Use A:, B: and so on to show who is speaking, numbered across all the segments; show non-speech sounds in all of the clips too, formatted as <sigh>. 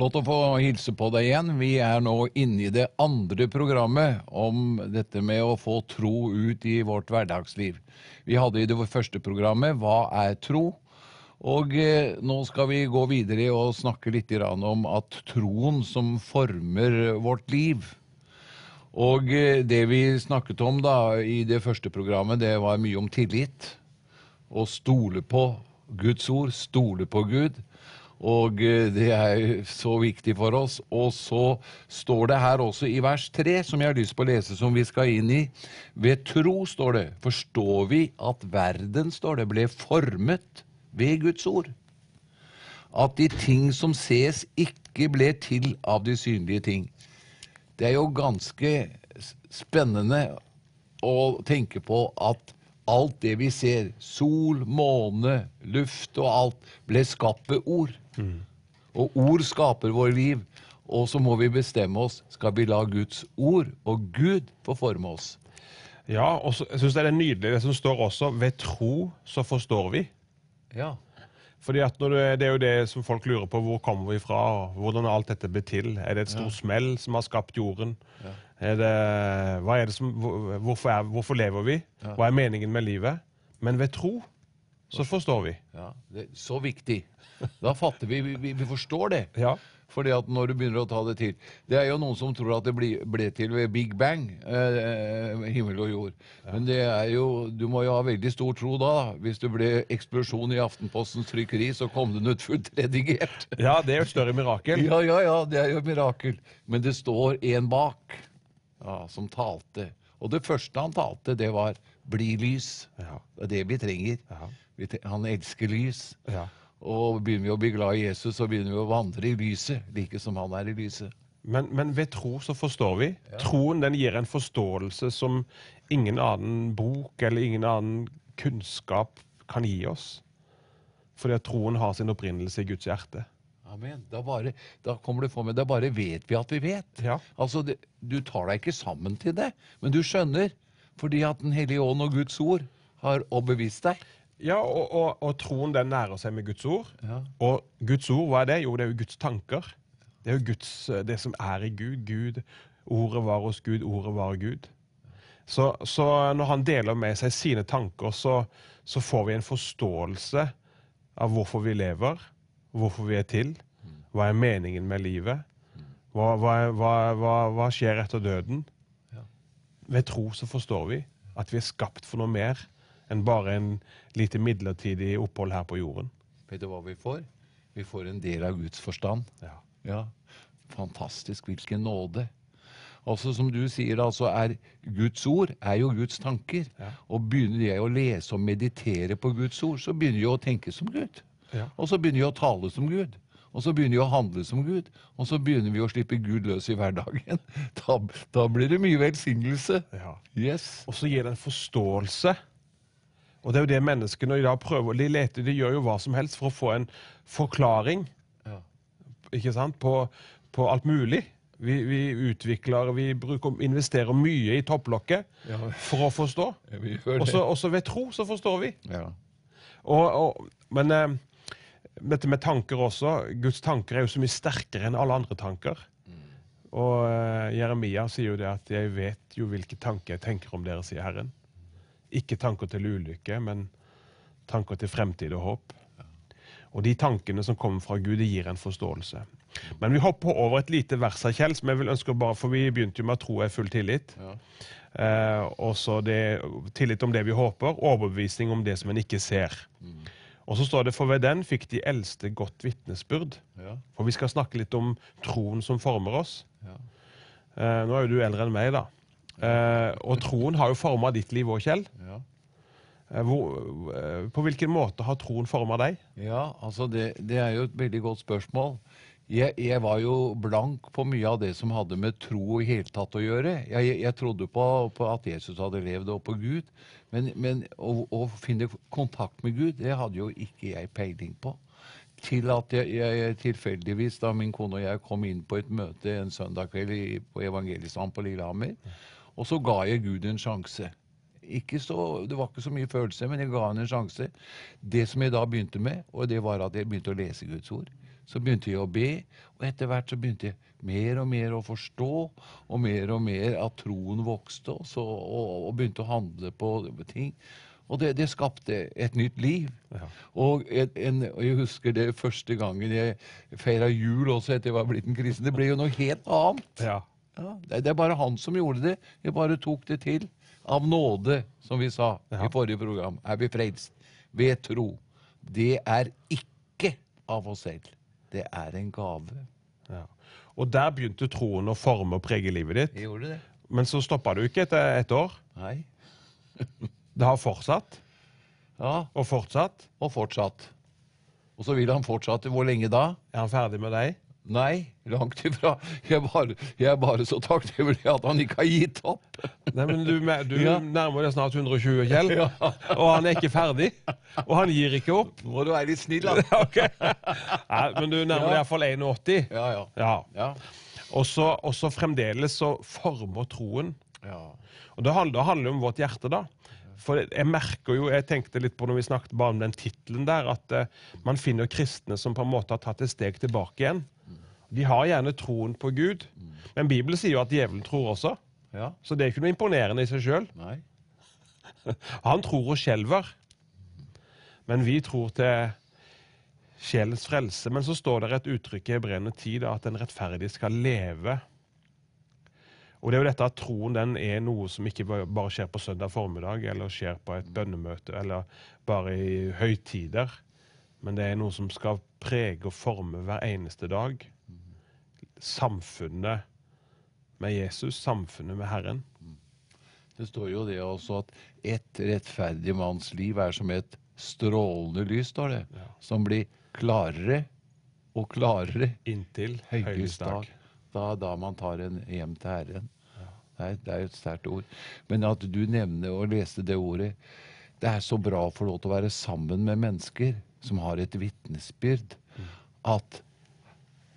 A: Flott å få hilse på deg igjen. Vi er nå inne i det andre programmet om dette med å få tro ut i vårt hverdagsliv. Vi hadde i det første programmet Hva er tro? Og eh, nå skal vi gå videre og snakke litt om at troen som former vårt liv. Og eh, det vi snakket om da i det første programmet, det var mye om tillit. Å stole på Guds ord, stole på Gud. Og eh, det er så viktig for oss. Og så står det her også i vers 3, som jeg har lyst på å lese, som vi skal inn i. Ved tro, står det, forstår vi at verden, står det, ble formet ved Guds ord. At de ting som ses, ikke ble til av de synlige ting. Det er jo ganske spennende å tenke på at alt det vi ser, sol, måne, luft og alt, ble skapt ved ord. Mm. Og ord skaper vår liv. Og så må vi bestemme oss. Skal vi la Guds ord og Gud få forme oss?
B: Ja, og så, jeg syns det er nydelig det som står også. Ved tro så forstår vi.
A: Ja.
B: Fordi at det, det, er jo det som folk lurer på. Hvor kommer vi fra? Hvordan alt dette ble til? Er det et stort ja. smell som har skapt jorden? Ja. Er det, er det som, hvorfor, er, hvorfor lever vi? Hva er meningen med livet? Men ved tro så forstår vi.
A: Ja, det er Så viktig. Da fatter vi. Vi, vi forstår det.
B: Ja.
A: Fordi at når du begynner å ta det til Det er jo noen som tror at det ble, ble til ved Big Bang, eh, eh, himmel og jord. Ja. Men det er jo Du må jo ha veldig stor tro da. Hvis det ble eksplosjon i Aftenpostens trykkeri, så kom den ut fullt redigert.
B: Ja, det er jo et større mirakel.
A: Ja, ja, ja, det er jo et mirakel. Men det står en bak ja, som talte. Og det første han talte, det var 'bli lys'. Ja. Det er det vi trenger. Ja. Han elsker lys. Ja. Og begynner vi å bli glad i Jesus, så begynner vi å vandre i lyset, like som han er i lyset.
B: Men, men ved tro så forstår vi. Troen den gir en forståelse som ingen annen bok eller ingen annen kunnskap kan gi oss. Fordi at troen har sin opprinnelse i Guds hjerte.
A: Amen. Da, bare, da kommer det for meg, da bare vet vi at vi vet.
B: Ja.
A: Altså, det, Du tar deg ikke sammen til det, men du skjønner. Fordi at Den hellige ånd og Guds ord har overbevist deg.
B: Ja, og, og, og, troen den nærer seg med Guds ord. Ja. Og Guds ord, hva er det? Jo, det er jo Guds tanker. Det er jo Guds, det som er i Gud. Gud. Ordet var hos Gud, ordet var Gud. Så, så når han deler med seg sine tanker, så, så, får vi en forståelse av hvorfor vi lever, hvorfor vi er til, hva er meningen med livet, hva, hva, hva, hva skjer etter døden. Ved tro så forstår vi at vi er skapt for noe mer enn bare en lite midlertidig opphold her på jorden.
A: Vet du hva vi får? Vi får en del av Guds forstand.
B: Ja.
A: ja. Fantastisk. Hvilken nåde. Altså Som du sier, altså er Guds ord er jo Guds tanker. Ja. Og begynner jeg å lese og meditere på Guds ord, så begynner jeg å tenke som Gud. Ja. Og så begynner vi å tale som Gud. Og så begynner vi å handle som Gud. Og så begynner vi å slippe Gud løs i hverdagen. <laughs> Da, da blir det mye velsignelse.
B: Ja.
A: Yes.
B: Og så gir det en forståelse og det er jo det menneskene i dag prøver. De leter, de gjør jo hva som helst for å få en forklaring ja. ikke sant? På, på alt mulig. Vi, vi, utvikler, vi bruker, investerer mye i topplokket ja. for å forstå. Og så ved tro så forstår vi.
A: Ja.
B: Og, og, men eh, dette med tanker også. Guds tanker er jo så mye sterkere enn alle andre tanker. Mm. Og eh, Jeremia sier jo det at 'jeg vet jo hvilke tanker jeg tenker om dere', sier Herren. Ikke tanker til ulykke, men tanker til fremtid og håp. Og de tankene som kommer fra Gud, det gir en forståelse. Men vi hopper over et lite vers av Kjell, som jeg vil ønske bare, for vi begynte jo med å tro er full tillit. Ja. Eh, også det, tillit om det vi håper, overbevisning om det som en ikke ser. Mm. Og så står det for ved den fikk de eldste godt vitnesbyrd. Ja. For vi skal snakke litt om troen som former oss. Ja. Eh, nå er jo du eldre enn meg, da. Eh, og troen har jo forma ditt liv òg, Kjell. Ja. Uh, hvor, uh, på hvilken måte har troen forma deg?
A: Ja, altså det, det, er jo et veldig godt spørsmål. Jeg, jeg, var jo blank på mye av det som hadde med tro i hele tatt å gjøre. Jeg, jeg trodde på, på, at Jesus hadde levd og på Gud. Men, men å, å, finne kontakt med Gud, det hadde jo ikke jeg peiling på. Til at jeg, tilfeldigvis, da min kone og jeg kom inn på et møte en søndag kveld på Evangelistan på Lillehammer, og så ga jeg Gud en sjanse. Så, det var ikke så mye følelse, men jeg ga han en sjanse. Det som jeg da begynte med, og det var at jeg begynte å lese Guds ord. Så begynte jeg å be, og etter hvert så begynte jeg mer og mer å forstå, og mer og mer at troen vokste, og, så, og, og begynte å handle på ting. Og det, det skapte et nytt liv.
B: Ja.
A: Og, en, en, jeg husker det første gangen jeg feira jul også etter jeg var blitt en kristen. Det ble jo noe helt annet.
B: Ja.
A: Ja, det, det er bare han som gjorde det. Jeg bare tok det til. Av nåde, som vi sa i forrige program, er vi frelst. Ved tro. Det er ikke av oss selv. Det er en gave.
B: ja. Og der begynte troen å forme og prege livet ditt.
A: Jeg gjorde det.
B: Men så stoppa du ikke etter et år.
A: Nei. <laughs>
B: Det har fortsatt
A: Ja,
B: og fortsatt.
A: og fortsatt. Og så vil han fortsette. Hvor lenge da?
B: Er han ferdig med deg?
A: Nei, langt ifra. Jeg bare, jeg er bare så takknemlig at han ikke har gitt opp.
B: Nei, men Du, du
A: Ja.
B: nærmer deg snart 120, Kjell.
A: Ja.
B: Og han er ikke ferdig. Og han gir ikke opp.
A: Må du være litt snill, da. <laughs>
B: okay. Nei, men du nærmer deg
A: Ja.
B: iallfall 81.
A: Ja, ja.
B: Ja. Og så fremdeles så former troen.
A: ja.
B: Og det handler, handler om vårt hjerte, da. For jeg merker jo, jeg tenkte litt på når vi snakket bare om den tittelen der, at uh, man finner kristne som på en måte har tatt et steg tilbake igjen. De har gjerne troen på Gud, men Bibelen sier jo at djevelen tror også.
A: ja.
B: Så det er ikke noe imponerende i seg sjøl. <laughs> Han tror og skjelver. Men vi tror til sjelens frelse. Men så står det et uttrykk i brennende 10 da, at den rettferdige skal leve. Og det er jo dette at troen den er noe som ikke bare bare skjer på søndag formiddag, eller skjer på et bønnemøte, eller bare i høytider. Men det er noe som skal prege og forme hver eneste dag. Samfunnet med Jesus, samfunnet med Herren.
A: Det står jo det også at ett rettferdig manns liv er som et strålende lys, står det,
B: Ja.
A: som blir klarere og klarere
B: Inntil
A: høylysdag. Da, da man tar en hjem til Herren. Det er, det er jo et sterkt ord. Men at du nevner og leste det ordet Det er så bra å få lov til å være sammen med mennesker som har et vitnesbyrd. At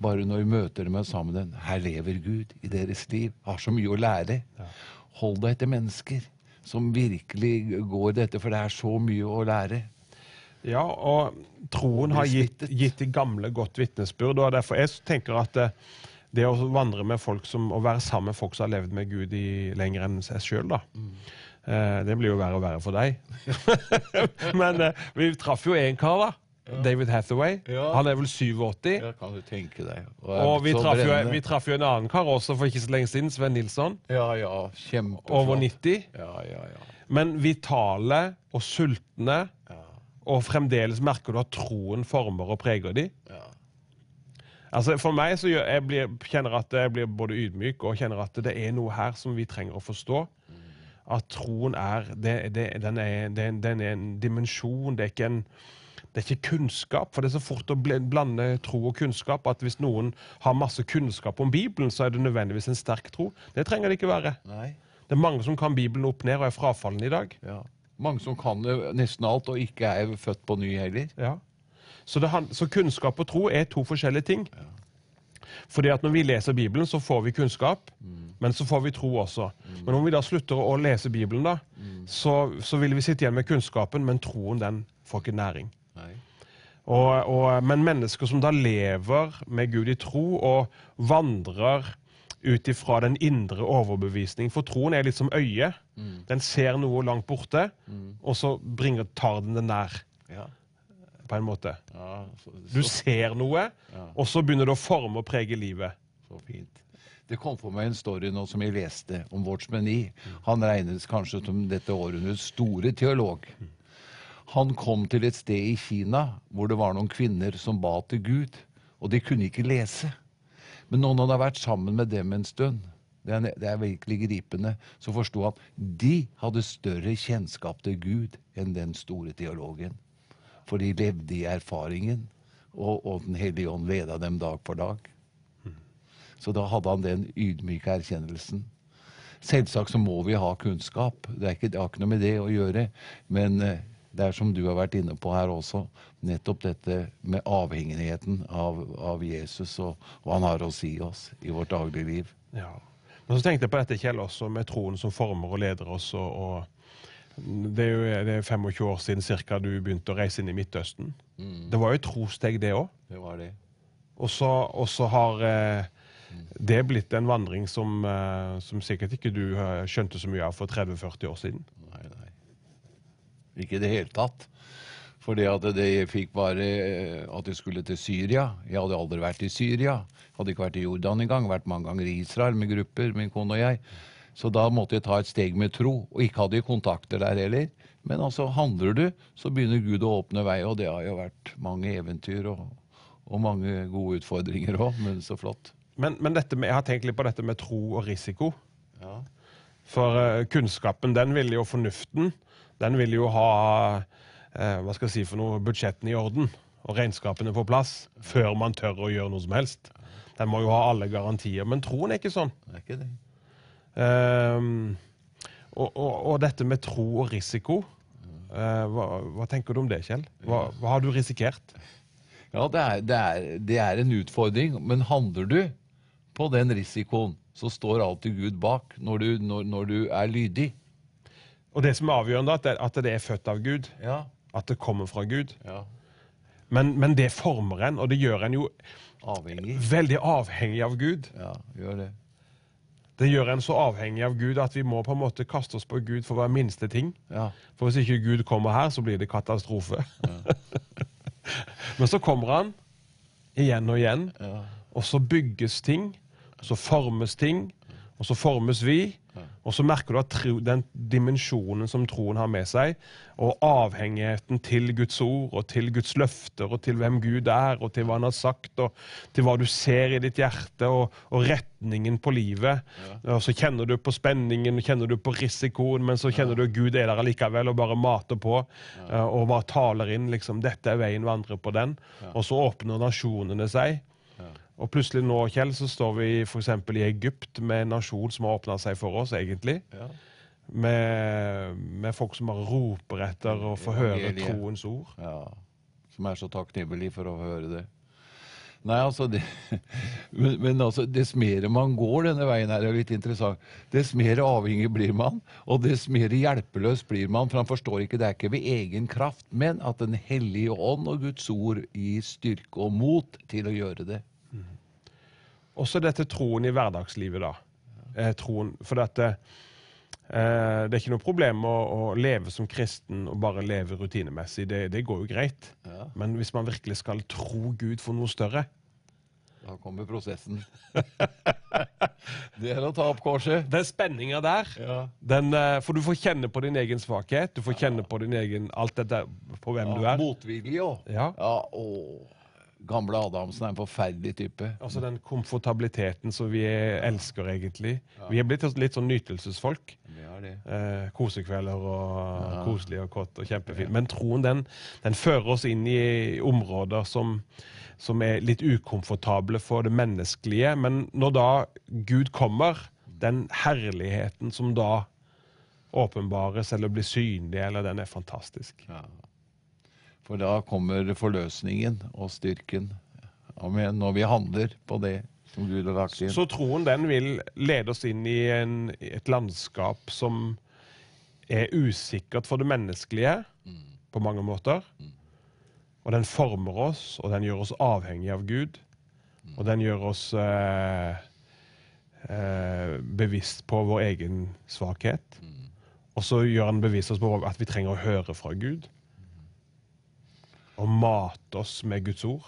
A: bare når vi møter dem sammen Her lever Gud i deres liv. Har så mye å lære. Hold deg til mennesker som virkelig går dette, for det er så mye å lære.
B: Ja, og troen har gitt, gitt de gamle godt vitnesbyrd. og derfor jeg tenker at det, det å vandre med folk som, å være sammen med folk som har levd med Gud i lenger enn seg sjøl, da. Eh, det blir jo verre og verre for deg. <laughs> Men eh, vi traff jo én kar, da. David Hathaway. Han er vel 87.
A: Ja, kan du tenke deg.
B: Og vi traff, jo, vi traff jo en annen kar også for ikke så lenge siden, Sven Nilsson.
A: Ja, ja, kjempeflott.
B: Over 90.
A: Ja, ja, ja.
B: Men vitale og sultne,
A: ja,
B: og fremdeles merker du at troen former og preger de.
A: ja.
B: Altså For meg så gjør, jeg blir, kjenner at jeg blir både ydmyk og kjenner at det er noe her som vi trenger å forstå. At troen er, det, det, den er, det, den er en dimensjon, det er ikke en det er ikke kunnskap, for det er så fort å blande tro og kunnskap at hvis noen har masse kunnskap om Bibelen, så er det nødvendigvis en sterk tro. Det trenger det ikke være.
A: Nei.
B: Det er mange som kan Bibelen opp ned og er frafallende i dag.
A: Ja. Mange som kan det nesten alt, og ikke er født på ny heller.
B: Ja. Så, det, så kunnskap og tro er to forskjellige ting. Ja. Fordi at Når vi leser Bibelen, så får vi kunnskap, men så får vi tro også. Men om vi da slutter å lese Bibelen, da, så, så vil vi sitte igjen med kunnskapen, men troen den får ikke næring. Og, og, men mennesker som da lever med Gud i tro og vandrer ut ifra den indre overbevisning For troen er litt som øyet. Den ser noe langt borte, og så bringer, tar den det nær.
A: Ja.
B: på en måte.
A: ja så,
B: Du ser noe, og så begynner det å forme og prege livet.
A: så fint. Det kom for meg en story nå som jeg leste om Watchman Nee. Han regnes kanskje som dette århundrets store teolog. Han kom til et sted i Kina hvor det var noen kvinner som ba til Gud, og de kunne ikke lese. Men han hadde vært sammen med dem en stund, det er, det er virkelig gripende, så forsto han de hadde større kjennskap til Gud enn den store teologen. For de levde i erfaringen, og, og Den hellige ånd leda dem dag for dag. Så da hadde han den ydmyke erkjennelsen. Selvsagt så må vi ha kunnskap, det, er ikke, det har ikke noe med det å gjøre. Men eh, det er som du har vært inne på her også, nettopp dette med avhengigheten av, av Jesus og hva han har å si oss i vårt daglige liv.
B: Ja. Men så tenkte jeg på dette, Kjell, også med troen som former og leder oss. Og, og det er jo det er 25 år siden cirka du begynte å reise inn i Midtøsten. Det var jo et trosteg, det òg.
A: Det var det.
B: Og så, har eh, det blitt en vandring som, eh, som sikkert ikke du skjønte så mye av for 30-40 år siden.
A: Ikke i det hele tatt. Fordi at det jeg fikk bare eh, at jeg skulle til Syria. Jeg hadde aldri vært i Syria. Hadde ikke vært i Jordan engang. Vært mange ganger i Israel med grupper, min kone og jeg. Så da måtte jeg ta et steg med tro. Og ikke hadde jeg kontakter der heller. Men altså, handler du, så begynner Gud å åpne vei, og det har jo vært mange eventyr og, og mange gode utfordringer òg, men så flott.
B: Men, men dette med, jeg har tenkt litt på dette med tro og risiko.
A: Ja.
B: For uh, kunnskapen, den vil jo fornuften. Den vil jo ha eh, hva skal jeg si for noe, budsjettene i orden og regnskapene på plass før man tør å gjøre noe som helst. Den må jo ha alle garantier. Men troen er ikke sånn.
A: Det er ikke det.
B: Ehm, og, og, og dette med tro og risiko, eh, hva, hva tenker du om det, Kjell? Hva, hva har du risikert?
A: Ja, det er, det, er, det er en utfordring, men handler du på den risikoen, så står alltid Gud bak når du, når, når du er lydig.
B: Og det som er avgjørende, at det, at det er født av Gud.
A: Ja,
B: At det kommer fra Gud.
A: ja.
B: Men, men det former en, og det gjør en jo
A: Avhengig.
B: veldig avhengig av Gud.
A: Ja, gjør det.
B: Det gjør en så avhengig av Gud at vi må på en måte kaste oss på Gud for hver minste ting.
A: Ja,
B: For hvis ikke Gud kommer her, så blir det katastrofe. <laughs> Men så kommer han igjen og igjen,
A: ja,
B: og så bygges ting, og så formes ting, og så formes vi. Og så merker du at tro, den dimensjonen som troen har med seg, og avhengigheten til Guds ord og til Guds løfter og til hvem Gud er og til hva han har sagt og til hva du ser i ditt hjerte og, og retningen på livet. Og så kjenner du på spenningen, kjenner du på risikoen, men så kjenner du at Gud er der allikevel og bare mater på ja. og bare taler inn liksom, dette er veien, vandre på den. Og så åpner nasjonene seg. Og plutselig nå, Kjell, så står vi f.eks. i Egypt med en nasjon som har åpna seg for oss, egentlig.
A: ja.
B: Med, med folk som bare roper etter å få høre troens ord.
A: ja. Som er så takknemlig for å høre det. Nei, altså det, <laughs> men, men altså, Dess mer man går denne veien, her, er litt interessant, dess mer avhengig blir man. Og dess mer hjelpeløs blir man. For han forstår ikke det er ikke ved egen kraft, men at Den hellige ånd og Guds ord gir styrke og mot til å gjøre det.
B: Også dette troen i hverdagslivet, da. Eh, troen, for dette, eh, det er ikke noe problem å, å leve som kristen og bare leve rutinemessig. Det, det går jo greit.
A: Ja.
B: Men hvis man virkelig skal tro Gud for noe større,
A: Da kommer prosessen. <laughs> det er å ta opp korset.
B: den spenninga der
A: Ja.
B: den, eh, For du får kjenne på din egen svakhet. Du får kjenne på din egen alt dette på hvem du er.
A: Motvilje òg.
B: Ja.
A: Ja, å. Gamle Adamsen er en forferdelig type.
B: Altså den komfortabiliteten som vi elsker, egentlig. Vi er blitt litt sånn nytelsesfolk.
A: Det.
B: Eh, kosekvelder og koselig og kått og kjempefint. Men troen den, den fører oss inn i områder som, som er litt ukomfortable for det menneskelige. Men når da Gud kommer, den herligheten som da åpenbares eller blir synlig, eller den er fantastisk.
A: Ja. For da kommer forløsningen og styrken. Amen. Når vi handler på det som Gud har lagt inn.
B: Så troen den vil lede oss inn i en, et landskap som er usikkert for det menneskelige på mange måter. Og den former oss, og den gjør oss avhengig av Gud. Og den gjør oss eh, eh, bevisst på vår egen svakhet. Og så gjør den bevisst oss på at vi trenger å høre fra Gud. Og mate oss med Guds ord.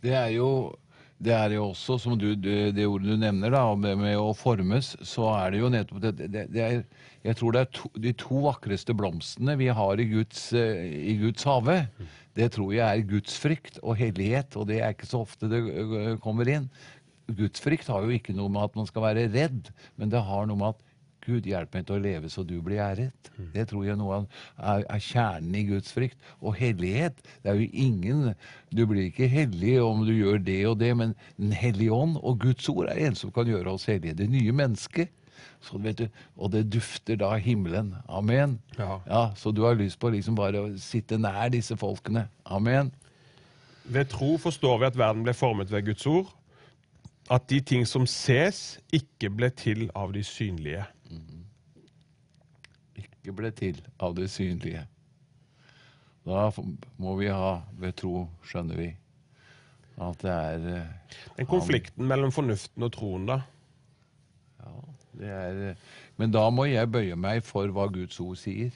A: Det er jo det er jo også, som du, det, det ordet du nevner, da, om med å formes, så er det jo nettopp det, det, det er, Jeg tror det er to, de to vakreste blomstene vi har i Guds, eh, i Guds hage. Det tror jeg er gudsfrykt og hellighet, og det er ikke så ofte det kommer inn. Gudsfrykt har jo ikke noe med at man skal være redd, men det har noe med at Gud, hjelp meg til å leve så du blir æret. Det tror jeg noe er, er kjernen i Guds frykt. Og hellighet. Det er jo ingen Du blir ikke hellig om du gjør det og det, men Den hellige ånd og Guds ord er en som kan gjøre oss hellige. Det nye mennesket. Så vet du, og det dufter da himmelen. Amen.
B: Ja.
A: Så du har lyst på liksom bare å sitte nær disse folkene. Amen.
B: Ved tro forstår vi at verden ble formet ved Guds ord. At de ting som ses, ikke ble til av de synlige.
A: Ikke ble til av det synlige. Da må vi ha ved tro, skjønner vi. At det er eh,
B: Den konflikten mellom fornuften og troen, da.
A: Ja, det er eh, Men da må jeg bøye meg for hva Guds ord sier.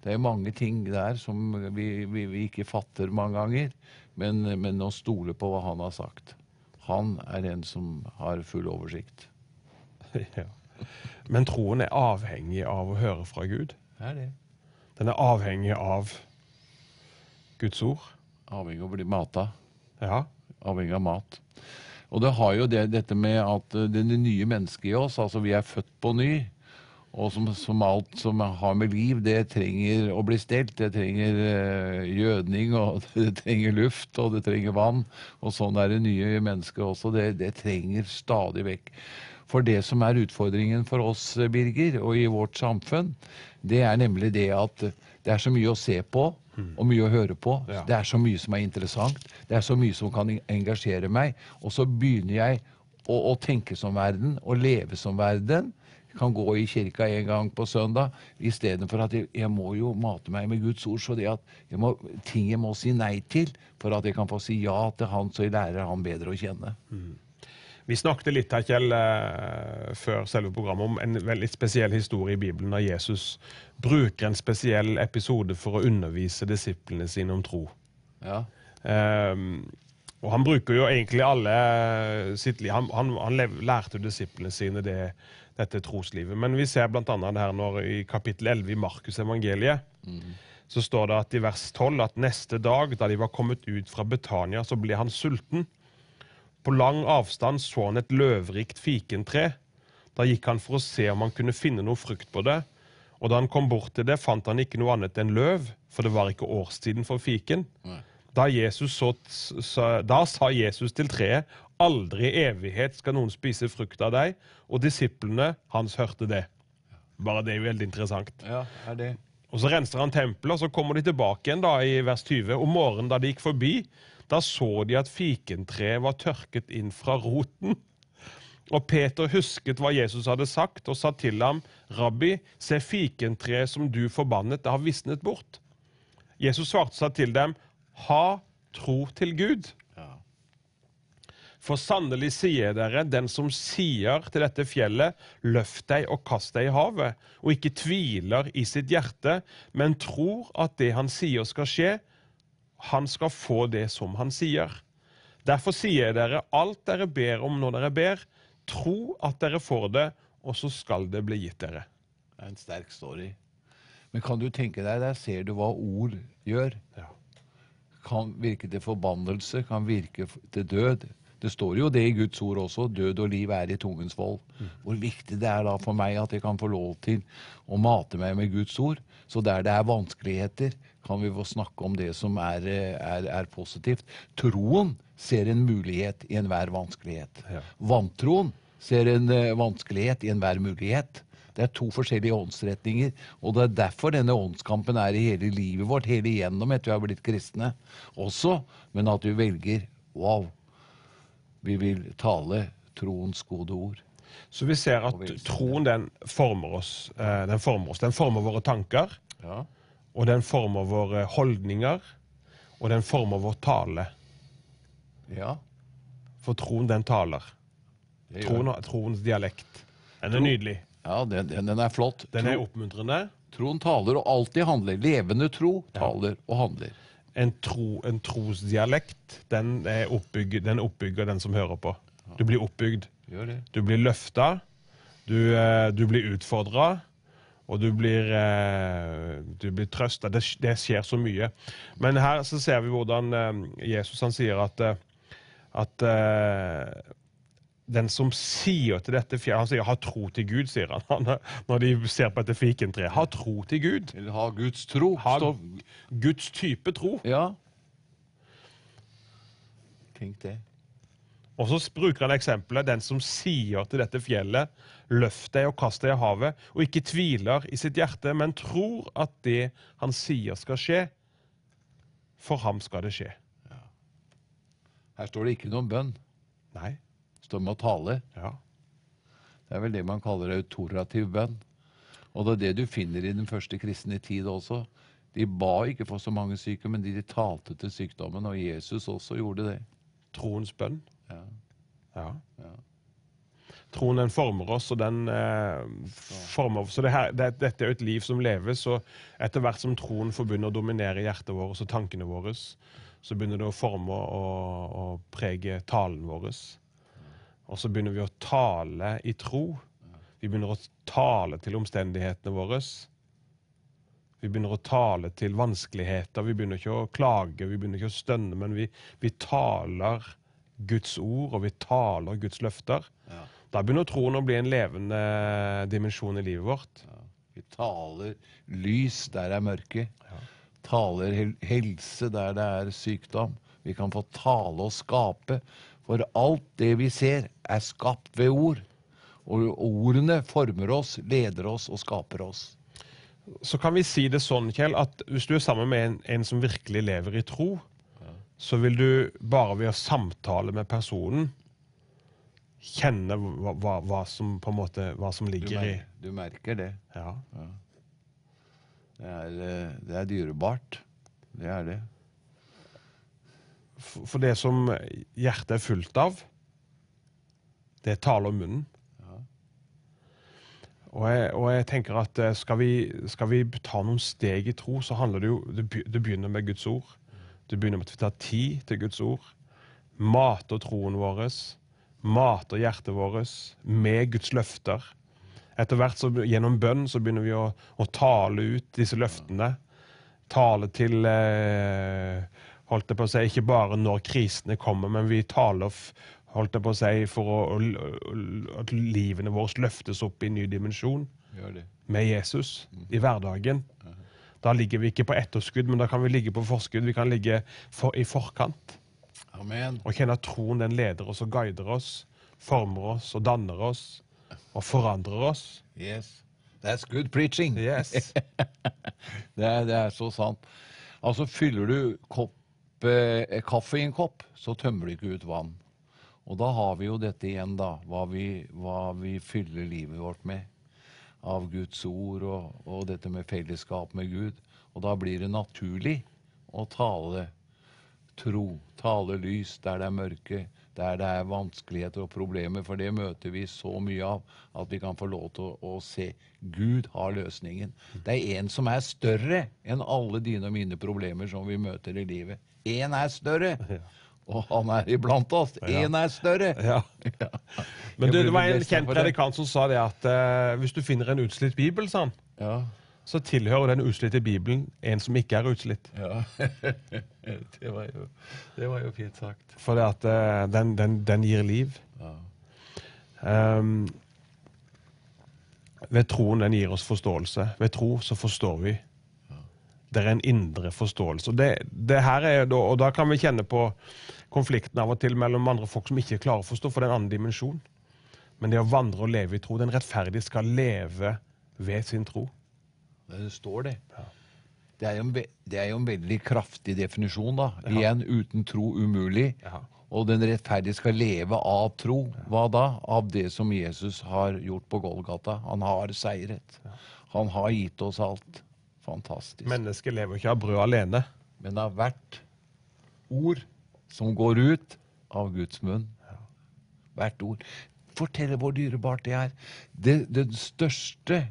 A: Det er mange ting der som vi, vi, vi ikke fatter mange ganger, men, men å stole på hva han har sagt. Han er en som har full oversikt. <laughs>
B: ja. Men troen er avhengig av å høre fra Gud.
A: Det er det.
B: Den er avhengig av Guds ord.
A: Avhengig av å bli mata.
B: Ja.
A: Avhengig av mat. Og det har jo det, dette med at det nye mennesket i oss, altså vi er født på ny, og som, som alt som har med liv, det trenger å bli stelt. Det trenger eh, gjødning, og <laughs> det trenger luft, og det trenger vann. Og sånn er det nye mennesket også. Det, det trenger stadig vekk. For det som er utfordringen for oss, eh, Birger, og i vårt samfunn, det er nemlig det at det er så mye å se på og mye å høre på.
B: Ja.
A: Det er så mye som er interessant. Det er så mye som kan engasjere meg. Og så begynner jeg å, å tenke som verden, og leve som verden. Kan gå i kirka en gang på søndag istedenfor at jeg, jeg må jo mate meg med Guds ord. Så det at jeg må, ting jeg må si nei til for at jeg kan få si ja til Han, så jeg lærer Han bedre å kjenne.
B: Vi snakket litt her, Kjell, eh, før selve programmet om en veldig spesiell historie i Bibelen der Jesus bruker en spesiell episode for å undervise disiplene sine om tro.
A: Ja.
B: Ehm, og han bruker jo egentlig alle sitt liv Han, han, han lev, lærte disiplene sine det, dette troslivet. Men vi ser bl.a. det her når i kapittel 11 i Markus evangeliet. Så står det at i vers 12 at neste dag, da de var kommet ut fra Betania, så ble han sulten. På lang avstand så han et løvrikt fikentre. Da gikk han for å se om han kunne finne noe frukt på det. Og da han kom bort til det, fant han ikke noe annet enn løv, for det var ikke årstiden for fiken.
A: Nei.
B: Da, Jesus så, sa, da sa Jesus til treet, aldri i evighet skal noen spise frukt av deg. Og disiplene hans hørte det. Bare det er jo veldig interessant.
A: ja, er det.
B: Og så renser han tempelet, og så kommer de tilbake igjen da i vers 20. Om morgenen da de gikk forbi, da så de at fikentreet var tørket inn fra roten. Og Peter husket hva Jesus hadde sagt, og sa til ham, Rabbi, se fikentreet som du forbannet, det har visnet bort. Jesus svarte seg til dem, ha tro til Gud.
A: Ja.
B: For sannelig sier dere, den som sier til dette fjellet, løft deg og kast deg i havet, og ikke tviler i sitt hjerte, men tror at det han sier skal skje, han skal få det som han sier. Derfor sier dere, alt dere ber om når dere ber, tro at dere får det, og så skal det bli gitt dere.
A: Det er en sterk story. Men kan du tenke deg, der ser du hva ord gjør.
B: Ja.
A: Kan virke til forbannelse, kan virke til død. Det står jo det i Guds ord også. Død og liv er i tungens vold. Hvor viktig det er da for meg at jeg kan få lov til å mate meg med Guds ord. Så der det er vanskeligheter, kan vi få snakke om det som er, eh, er, er positivt. Troen ser en mulighet i enhver vanskelighet. Vantroen ser en eh, vanskelighet i enhver mulighet. Det er to forskjellige åndsretninger, og det er derfor denne åndskampen er i hele livet vårt, hele igjennom etter vi har blitt kristne også, men at du velger wow, vi vil tale troens gode ord.
B: Så vi ser at troen den former oss. eh, Den former oss. Den former våre tanker,
A: Ja.
B: og den former våre holdninger, og den former vår tale.
A: ja
B: For troen, den taler. Troen, troens dialekt. Den er nydelig.
A: Ja den, den, den er flott.
B: Den er oppmuntrende.
A: troen taler og alltid handler. Levende tro taler og handler.
B: En, tro, en trosdialekt, den er oppbygg, den oppbygger den som hører på. Du blir oppbygd. Du blir løfta. Du, eh, du blir utfordra. Og du blir, eh, du blir trøsta. Det, det skjer så mye. Men her så ser vi hvordan eh, Jesus han sier at, at den som sier til dette fjellet Han sier 'ha tro til Gud', sier han, når de ser på dette fikentreet. Ha tro til Gud.
A: Eller ha Guds tro.
B: Ha Guds type tro.
A: Ja. Tenk det.
B: Og så bruker han eksempelet den som sier til dette fjellet, løft deg og kast deg i havet, og ikke tviler i sitt hjerte, men tror at det han sier skal skje, for ham skal det skje.
A: Her står det ikke noen bønn.
B: Nei.
A: Står med å tale.
B: Ja.
A: Det er vel det man kaller autorativ bønn. Og det er det du finner i den første kristne tid også. De ba ikke for så mange syke, men de talte til sykdommen, og Jesus også gjorde det.
B: troens bønn.
A: Ja.
B: Ja.
A: Ja.
B: Troen den former oss, og den eh, former Så det her, det, dette er jo et liv som leves, og etter hvert som troen forbinder å dominere hjertet vårt og tankene våre, så begynner det å forme og, og prege talen vår. Og så begynner vi å tale i tro. Vi begynner å tale til omstendighetene våre. Vi begynner å tale til vanskeligheter. Vi begynner ikke å klage, vi begynner ikke å stønne, men vi, vi taler Guds ord, og vi taler Guds løfter.
A: Ja.
B: Da begynner troen å bli en levende dimensjon i livet vårt.
A: Ja. Vi taler lys der det er mørke. Taler helse der det er sykdom. Vi kan få tale og skape. For alt det vi ser, er skapt ved ord. Og ordene former oss, leder oss og skaper oss.
B: Så kan vi si det sånn, Kjell, at hvis du er sammen med en, en som virkelig lever i tro, så vil du bare ved å samtale med personen kjenne hva, hva, hva som på en måte, hva som
A: Du,
B: ligger i
A: du merker det.
B: ja.
A: Det er, eh, det er dyrebart. Det er det.
B: For det som hjertet er fullt av, det er tale om munnen.
A: Ja.
B: Og jeg, og jeg tenker at eh, skal vi, skal vi ta noen steg i tro, så handler det jo det begynner med Guds ord. Det begynner med at vi tar tid til Guds ord. Mater troen vår. Mater hjertet vårt med Guds løfter. Etter hvert så, gjennom bønn så begynner vi å, å tale ut disse løftene. Tale til eh, holdt jeg på å si, Ikke bare når krisene kommer, men vi taler holdt jeg på å si, for å, å, at livene våre løftes opp i en ny dimensjon med Jesus i hverdagen. Da ligger vi ikke på etterskudd, men da kan vi ligge på forskudd. Vi kan ligge for, i forkant
A: Amen.
B: og kjenne at troen den leder oss og guider oss, former oss og danner oss og forandrer oss.
A: Yes. That's good preaching.
B: Yes. <laughs>
A: Det er, det er så sant. Altså, fyller du kopp, eh, kaffe i en kopp, så tømmer du ikke ut vann. Og da har vi jo dette igjen, da. Hva vi, hva vi fyller livet vårt med. Av Guds ord og, og dette med fellesskap med Gud. Og da blir det naturlig å tale tro, tale lys der det er mørke, der det er vanskeligheter og problemer, for det møter vi så mye av at vi kan få lov til å, å se Gud har løsningen. Det er en som er større enn alle dine og mine problemer som vi møter i livet. Én er større, <laughs> og han er iblant oss. Én er større. <laughs>
B: Ja.
A: Ja.
B: Men du, det var en kjent predikant som sa det at eh, hvis du finner en utslitt bibel, sa han,
A: Ja.
B: så tilhører den utslitte bibelen en som ikke er utslitt.
A: ja. <laughs> det, var jo, det var jo fint sagt.
B: For det at eh, den, den, den gir liv.
A: Ja.
B: Ehm, ved troen den gir oss forståelse. Ved tro så forstår vi. Det er en indre forståelse. Og, det, det her er da, og da kan vi kjenne på konflikten av og til mellom andre folk som ikke klarer å forstå, for det er en annen dimensjon. Men det å vandre og leve i tro Den rettferdige skal leve ved sin tro.
A: Det står det. Det er, jo en, det er jo en veldig kraftig definisjon, da. Igjen uten tro umulig.
B: Ja.
A: Og den rettferdige skal leve av tro. Hva da? Av det som Jesus har gjort på Golgata. Han har seiret. Han har gitt oss alt. Fantastisk.
B: Mennesket lever ikke av brød alene.
A: Men av hvert ord som går ut av Guds munn. Hvert ord. Fortell hvor dyrebart det er. Det, den største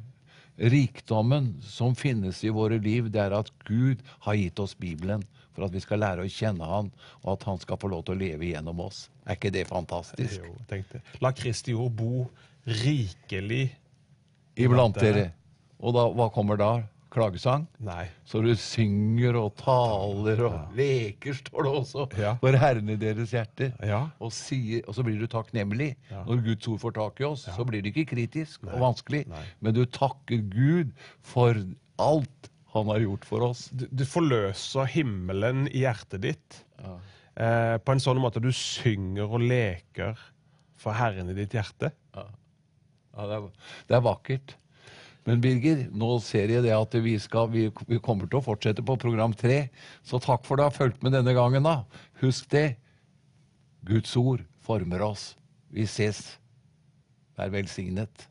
A: rikdommen som finnes i våre liv, det er at Gud har gitt oss Bibelen for at vi skal lære å kjenne Han, og at Han skal få lov til å leve gjennom oss. Er ikke det fantastisk?
B: Jo, tenkte. La Kristi ord bo rikelig
A: Iblant
B: dere.
A: dere. Og da, hva kommer da? Klagesang?
B: Nei.
A: Så du synger og taler og leker, står det også,
B: Ja.
A: for Herren i deres hjerter.
B: Ja.
A: Og, sier, og så blir du takknemlig.
B: Ja.
A: Når Guds ord får tak i oss, så blir det ikke kritisk og vanskelig,
B: Nei.
A: men du takker Gud for alt han har gjort for oss.
B: Du, du forløser himmelen i hjertet ditt eh, på en sånn måte at du synger og leker for Herren i ditt hjerte.
A: Ja, det, er, det er vakkert. Men Birger, nå ser jeg det at vi, skal, vi, vi kommer til å fortsette på program tre. Så takk for at du har fulgt med denne gangen. da. Husk det. Guds ord former oss. Vi ses. Vær velsignet.